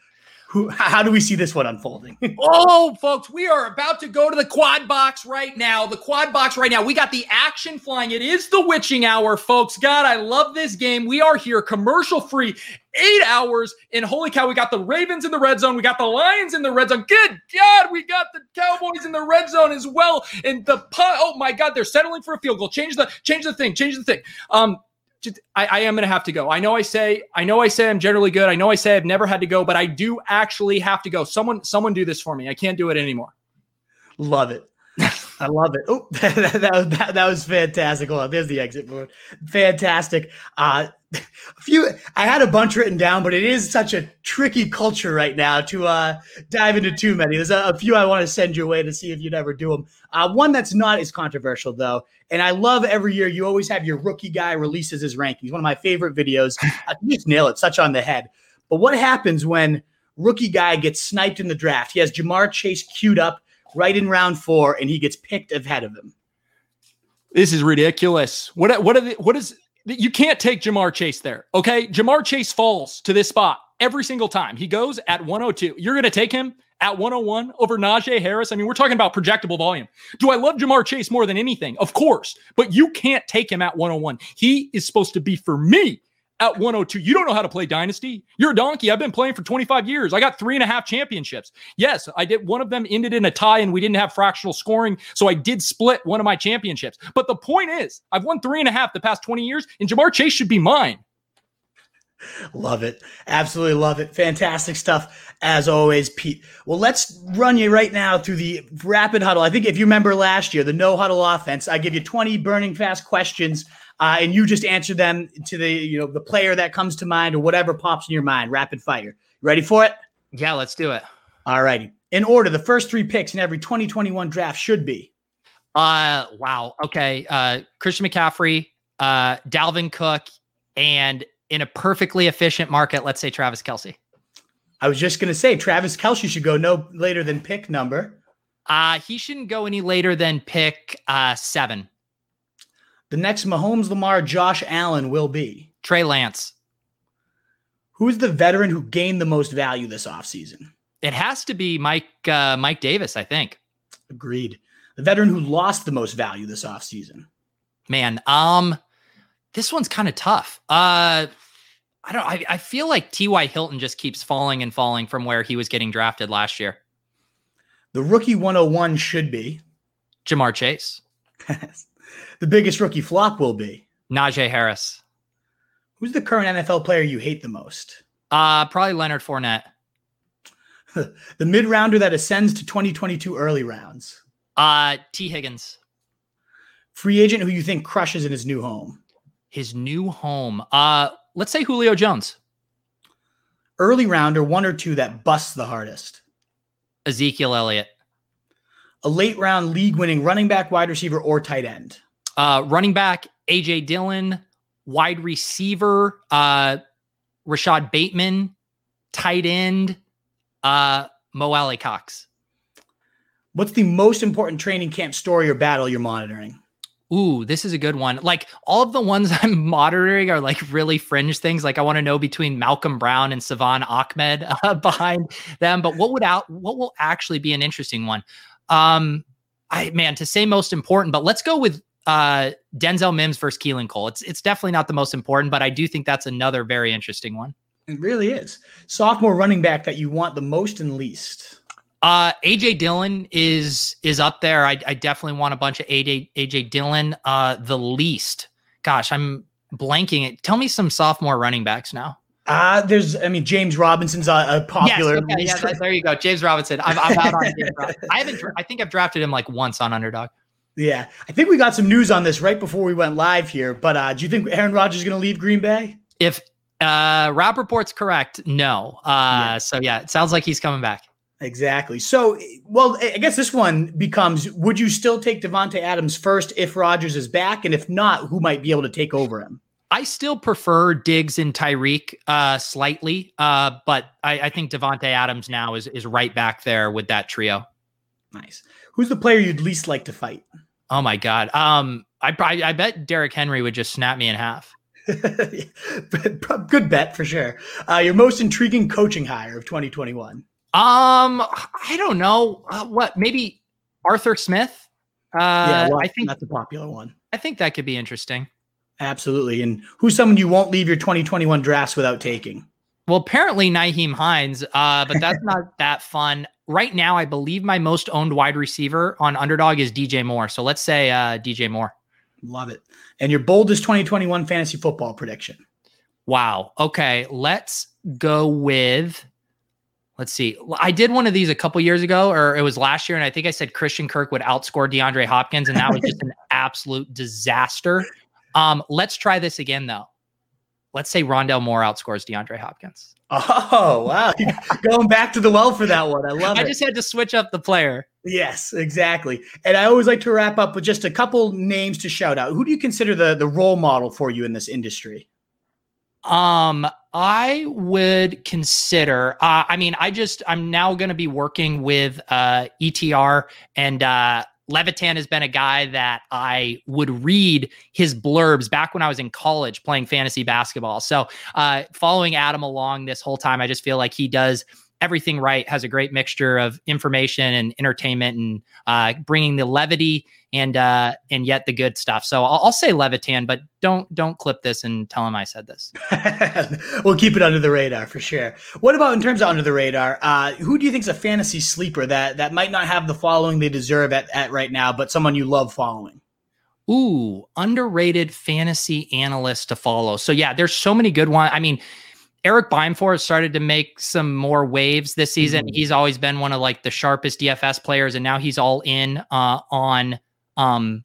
Who, how do we see this one unfolding? oh, folks, we are about to go to the quad box right now. The quad box right now. We got the action flying. It is the witching hour, folks. God, I love this game. We are here commercial free, eight hours. And holy cow, we got the Ravens in the red zone. We got the Lions in the red zone. Good God, we got the Cowboys in the red zone as well. And the. Oh my God, they're settling for a field goal. Change the change the thing. Change the thing. Um, just, I, I am going to have to go. I know I say I know I say I'm generally good. I know I say I've never had to go, but I do actually have to go. Someone someone do this for me. I can't do it anymore. Love it. I love it. Oh, that, that, was, that, that, was fantastic. Hold on, there's the exit mode. Fantastic. Uh, a few, I had a bunch written down, but it is such a tricky culture right now to uh, dive into too many. There's a, a, few I want to send your way to see if you'd ever do them. Uh, one that's not as controversial though, and I love every year you always have your rookie guy releases his rankings. One of my favorite videos. I can just nail it, such on the head. But what happens when rookie guy gets sniped in the draft? He has Ja'Marr Chase queued up right in round four, and he gets picked ahead of him. This is ridiculous. What what the, what is you can't take Ja'Marr Chase there. Okay, Ja'Marr Chase falls to this spot every single time. He goes at 102. You're going to take him at 101 over Najee Harris. I mean, we're talking about projectable volume. Do I love Ja'Marr Chase more than anything? Of course, but you can't take him at 101. He is supposed to be for me at 102. You don't know how to play Dynasty. You're a donkey. I've been playing for 25 years. I got three and a half championships. Yes, I did. One of them ended in a tie and we didn't have fractional scoring. So I did split one of my championships. But the point is, I've won three and a half the past 20 years, and Ja'Marr Chase should be mine. Love it. Absolutely love it. Fantastic stuff as always, Pete. Well, let's run you right now through the rapid huddle. I think if you remember last year, the no huddle offense, I give you 20 burning fast questions uh, and you just answer them to the you know the player that comes to mind or whatever pops in your mind. Rapid fire. Ready for it? Yeah, let's do it. All righty. In order, the first three picks in every 2021 draft should be. Uh, wow. Okay. Uh, Christian McCaffrey, uh, Dalvin Cook, and in a perfectly efficient market, let's say Travis Kelce. I was just going to say Travis Kelce should go no later than pick number. Uh, he shouldn't go any later than pick uh, seven. The next Mahomes, Lamar, Josh Allen will be Trey Lance. Who's the veteran who gained the most value this offseason? It has to be Mike uh, Mike Davis, I think. Agreed. The veteran who lost the most value this offseason. Man, um, this one's kind of tough. Uh, I don't. I, I feel like T.Y. Hilton just keeps falling and falling from where he was getting drafted last year. The rookie 101 should be Ja'Marr Chase. the biggest rookie flop will be? Najee Harris. Who's the current NFL player you hate the most? Uh, probably Leonard Fournette. the mid rounder that ascends to 2022 early rounds. Uh, Tee Higgins. Free agent who you think crushes in his new home. His new home. Uh, let's say Julio Jones. Early rounder, one or two that busts the hardest. Ezekiel Elliott. A late round league winning running back, wide receiver, or tight end. Uh, running back AJ Dillon, wide receiver uh, Rashod Bateman, tight end uh, Mo Alie-Cox. What's the most important training camp story or battle you're monitoring? Ooh, this is a good one. Like all of the ones I'm monitoring are like really fringe things. Like I want to know between Malcolm Brown and Salvon Ahmed uh, behind them. But what would out? What will actually be an interesting one? Um, I man to say most important, but let's go with uh Denzel Mims versus Keelan Cole. It's it's definitely not the most important, but I do think that's another very interesting one. It really is. Sophomore running back that you want the most and least. Uh, AJ Dillon is is up there. I, I definitely want a bunch of AJ AJ Dillon. Uh, the least. Gosh, I'm blanking it. Tell me some sophomore running backs now. Uh, there's, I mean, James Robinson's a, a popular. Yes, okay, yeah, there you go, James Robinson. I'm, I'm out on. I haven't. I think I've drafted him like once on Underdog. Yeah, I think we got some news on this right before we went live here. But uh, do you think Aaron Rodgers is going to leave Green Bay? If uh, Rapoport's correct, no. Uh, yeah. So yeah, it sounds like he's coming back. Exactly. So, well, I guess this one becomes: Would you still take Davante Adams first if Rodgers is back, and if not, who might be able to take over him? I still prefer Diggs and Tyreek uh, slightly, uh, but I, I think Davante Adams now is is right back there with that trio. Nice. Who's the player you'd least like to fight? Oh my God. Um, I I, I bet Derrick Henry would just snap me in half. Good bet for sure. Uh, your most intriguing coaching hire of 2021. Um, I don't know uh, what. Maybe Arthur Smith. Uh, yeah, well, I think that's a popular one. I think that could be interesting. Absolutely. And who's someone you won't leave your 2021 drafts without taking? Well, apparently Nyheim Hines, uh, but that's not that fun. Right now, I believe my most owned wide receiver on Underdog is DJ Moore. So let's say uh, DJ Moore. Love it. And your boldest 2021 fantasy football prediction. Wow. Okay. Let's go with let's see. I did one of these a couple years ago, or it was last year, and I think I said Christian Kirk would outscore DeAndre Hopkins, and that was just an absolute disaster. Um, let's try this again, though. Let's say Rondale Moore outscores DeAndre Hopkins. Oh wow! Going back to the well for that one. I love I it. I just had to switch up the player. Yes, exactly. And I always like to wrap up with just a couple names to shout out. Who do you consider the the role model for you in this industry? Um, I would consider. Uh, I mean, I just I'm now going to be working with uh, ETR and uh, Levitan has been a guy that I would read his blurbs back when I was in college playing fantasy basketball. So, uh, following Adam along this whole time, I just feel like he does everything right, has a great mixture of information and entertainment and uh, bringing the levity and uh, and yet the good stuff. So I'll, I'll, say Levitan, but don't don't clip this and tell him I said this. we'll keep it under the radar for sure. What about in terms of under the radar? Uh, who do you think is a fantasy sleeper that that might not have the following they deserve at, at right now, but someone you love following? Ooh, underrated fantasy analyst to follow. So yeah, there's so many good ones. I mean. Eric Beimfohr started to make some more waves this season. Mm-hmm. He's always been one of like the sharpest DFS players, and now he's all in uh, on um,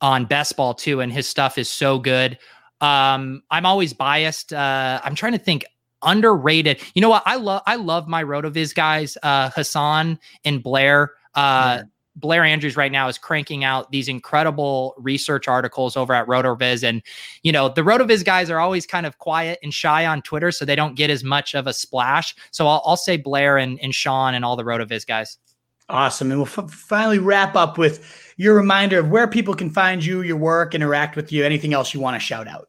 on best ball too, and his stuff is so good. Um, I'm always biased. Uh, I'm trying to think underrated. You know what? I love I love my RotoViz guys, uh, Hassan and Blair. Uh, yeah. Blair Andrews right now is cranking out these incredible research articles over at RotoViz. And, you know, the RotoViz guys are always kind of quiet and shy on Twitter, so they don't get as much of a splash. So I'll, I'll say Blair and, and Sean and all the RotoViz guys. Awesome. And we'll f- finally wrap up with your reminder of where people can find you, your work, interact with you, anything else you want to shout out.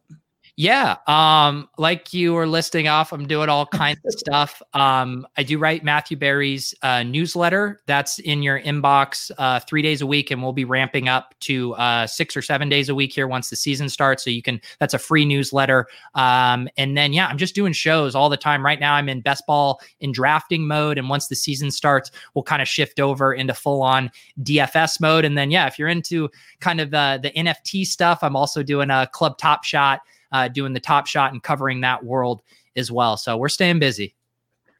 Yeah. Um, like you were listing off, I'm doing all kinds of stuff. Um, I do write Matthew Berry's uh, newsletter. That's in your inbox uh, three days a week, and we'll be ramping up to uh, six or seven days a week here once the season starts. So you can, that's a free newsletter. Um, and then, yeah, I'm just doing shows all the time. Right now, I'm in best ball in drafting mode. And once the season starts, we'll kind of shift over into full on DFS mode. And then, yeah, if you're into kind of the, the NFT stuff, I'm also doing a club top shot uh, doing the top shot and covering that world as well. So we're staying busy.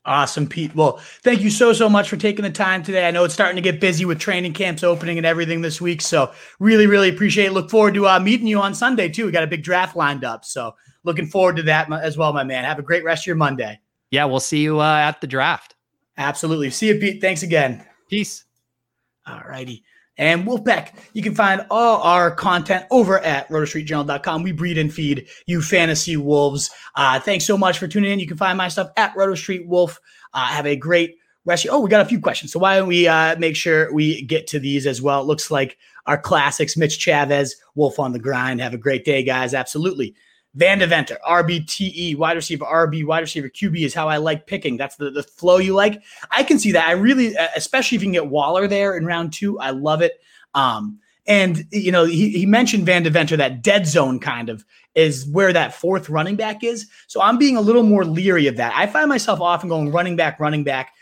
Awesome, Pete. Well, thank you so, so much for taking the time today. I know it's starting to get busy with training camps opening and everything this week. So, really, really appreciate it. Look forward to uh, meeting you on Sunday, too. We got a big draft lined up. So, looking forward to that as well, my man. Have a great rest of your Monday. Yeah, we'll see you uh, at the draft. Absolutely. See you, Pete. Thanks again. Peace. All righty and Wolfpack. You can find all our content over at rotostreetjournal.com. We breed and feed you fantasy wolves. Uh, thanks so much for tuning in. You can find my stuff at Roto Street Wolf. Uh, have a great Actually, oh, we got a few questions. So why don't we uh, make sure we get to these as well? It looks like our classics, Mitch Chavez, Wolf on the grind. Have a great day, guys. Absolutely. Van Deventer, RBTE, wide receiver, RB, wide receiver, QB is how I like picking. That's the, the flow you like. I can see that. I really, especially if you can get Waller there in round two, I love it. Um, and you know, he, he mentioned Van Deventer, that dead zone kind of is where that fourth running back is. So I'm being a little more leery of that. I find myself often going running back, running back,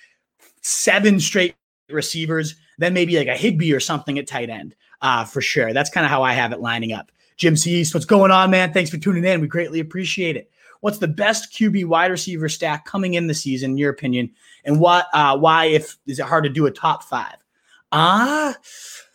seven straight receivers, then maybe like a Higbee or something at tight end uh, for sure. That's kind of how I have it lining up. Jim C. East, what's going on, man? Thanks for tuning in. We greatly appreciate it. What's the best QB wide receiver stack coming in the season, in your opinion? And what, uh, why, if is it hard to do a top five? Ah, uh,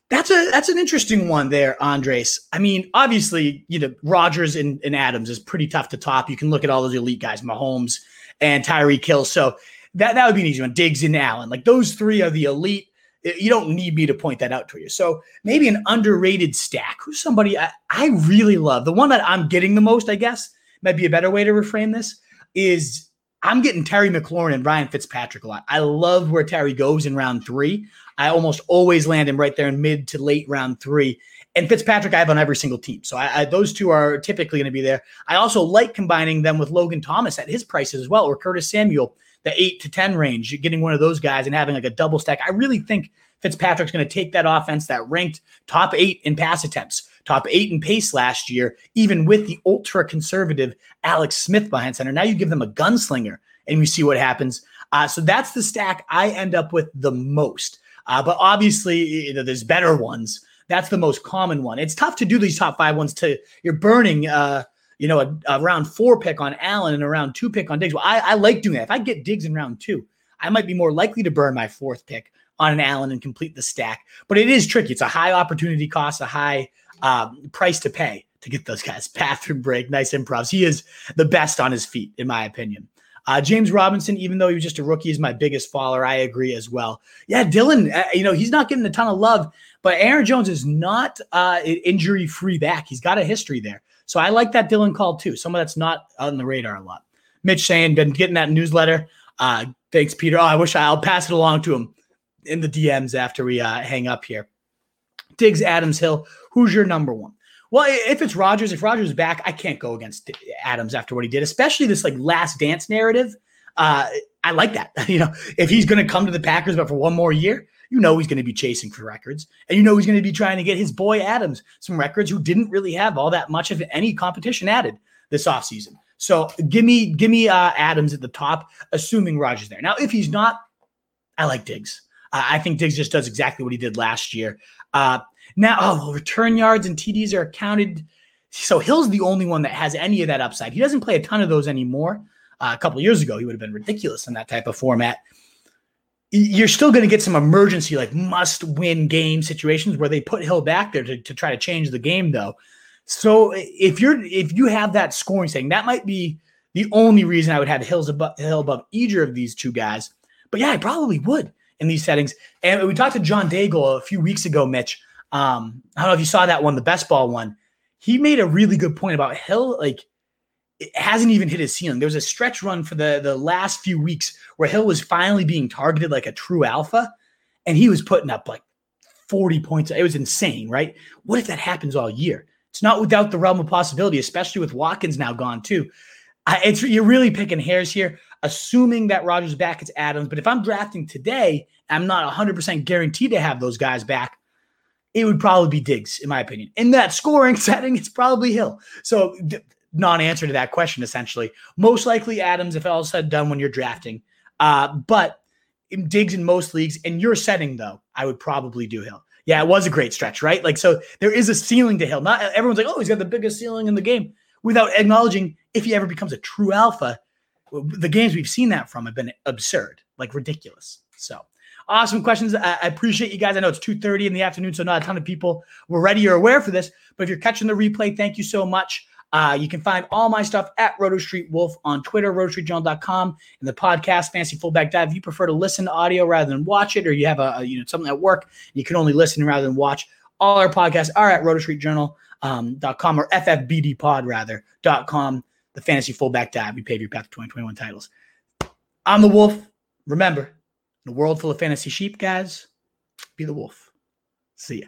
that's a that's an interesting one there, Andres. I mean, obviously, you know, Rodgers and, and Adams is pretty tough to top. You can look at all those elite guys, Mahomes and Tyreek Hill. So that that would be an easy one. Diggs and Allen, like those three are the elite. You don't need me to point that out to you. So maybe an underrated stack. Who's somebody I, I really love? The one that I'm getting the most, I guess, might be a better way to reframe this. Is I'm getting Terry McLaurin and Ryan Fitzpatrick a lot. I love where Terry goes in round three. I almost always land him right there in mid to late round three. And Fitzpatrick, I have on every single team. So I, I, those two are typically going to be there. I also like combining them with Logan Thomas at his prices as well, or Curtis Samuel, the eight to 10 range, getting one of those guys and having like a double stack. I really think Fitzpatrick's going to take that offense that ranked top eight in pass attempts, top eight in pace last year, even with the ultra conservative Alex Smith behind center. Now you give them a gunslinger and we see what happens. Uh, so that's the stack I end up with the most. Uh, but obviously, you know, there's better ones. That's the most common one. It's tough to do these top five ones. To you're burning, uh, you know, a, a round four pick on Allen and a round two pick on Diggs. Well, I, I like doing that. If I get Diggs in round two, I might be more likely to burn my fourth pick on an Allen and complete the stack. But it is tricky. It's a high opportunity cost, a high um, price to pay to get those guys. Bathroom break, nice improvs. He is the best on his feet, in my opinion. Uh, James Robinson, even though he was just a rookie, is my biggest follower. I agree as well. Yeah, Dillon, uh, you know, he's not getting a ton of love, but Aaron Jones is not uh, injury free back. He's got a history there. So I like that Dillon call too. Someone that's not on the radar a lot. Mitch saying, been getting that newsletter. Uh, thanks, Peter. Oh, I wish I, will pass it along to him in the DMs after we uh, hang up here. Diggs Adams Hill, who's your number one? Well, if it's Rodgers, if Rodgers is back, I can't go against Adams after what he did, especially this like last dance narrative. Uh, I like that. you know, if he's going to come to the Packers, but for one more year, you know he's going to be chasing for records, and you know he's going to be trying to get his boy Adams some records who didn't really have all that much of any competition added this offseason. So give me give me uh, Adams at the top, assuming Rodgers there. Now, if he's not, I like Diggs. Uh, I think Diggs just does exactly what he did last year. Uh, now, oh, return yards and TDs are counted. So Hill's the only one that has any of that upside. He doesn't play a ton of those anymore. Uh, a couple years ago, he would have been ridiculous in that type of format. You're still going to get some emergency, like must win game situations where they put Hill back there to, to try to change the game, though. So if you're if you have that scoring setting, that might be the only reason I would have Hills above Hill above either of these two guys. But yeah, I probably would in these settings. And we talked to John Daigle a few weeks ago, Mitch, um, I don't know if you saw that one, the best ball one. He made a really good point about Hill, like it hasn't even hit his ceiling. There was a stretch run for the the last few weeks where Hill was finally being targeted like a true alpha, and he was putting up like 40 points. It was insane, right? What if that happens all year? It's not without the realm of possibility, especially with Watkins now gone too. I, it's you're really picking hairs here, assuming that Rodgers back, it's Adams. But if I'm drafting today, I'm not 100% guaranteed to have those guys back it would probably be Diggs, in my opinion. In that scoring setting, it's probably Hill. So, d- non-answer to that question, essentially. Most likely Adams, if all said done when you're drafting. Uh, but Diggs in most leagues, in your setting though, I would probably do Hill. Yeah, it was a great stretch, right? Like, so there is a ceiling to Hill. Not everyone's like, oh, he's got the biggest ceiling in the game, without acknowledging if he ever becomes a true alpha. The games we've seen that from have been absurd, like ridiculous. So Awesome questions. I, I appreciate you guys. I know it's 2:30 in the afternoon, so not a ton of people were ready or aware for this. But if you're catching the replay, thank you so much. Uh, you can find all my stuff at Roto Street Wolf on Twitter, rotostreetjournal.com, and the podcast Fantasy Fullback Dive. If you prefer to listen to audio rather than watch it, or you have a, a you know something at work you can only listen rather than watch, all our podcasts are at rotostreetjournal.com um, or ffbdpod rather dot com. The Fantasy Fullback Dive. We pave your path to 2021 titles. I'm the Wolf. Remember, In a world full of fantasy sheep, guys, be the wolf. See ya.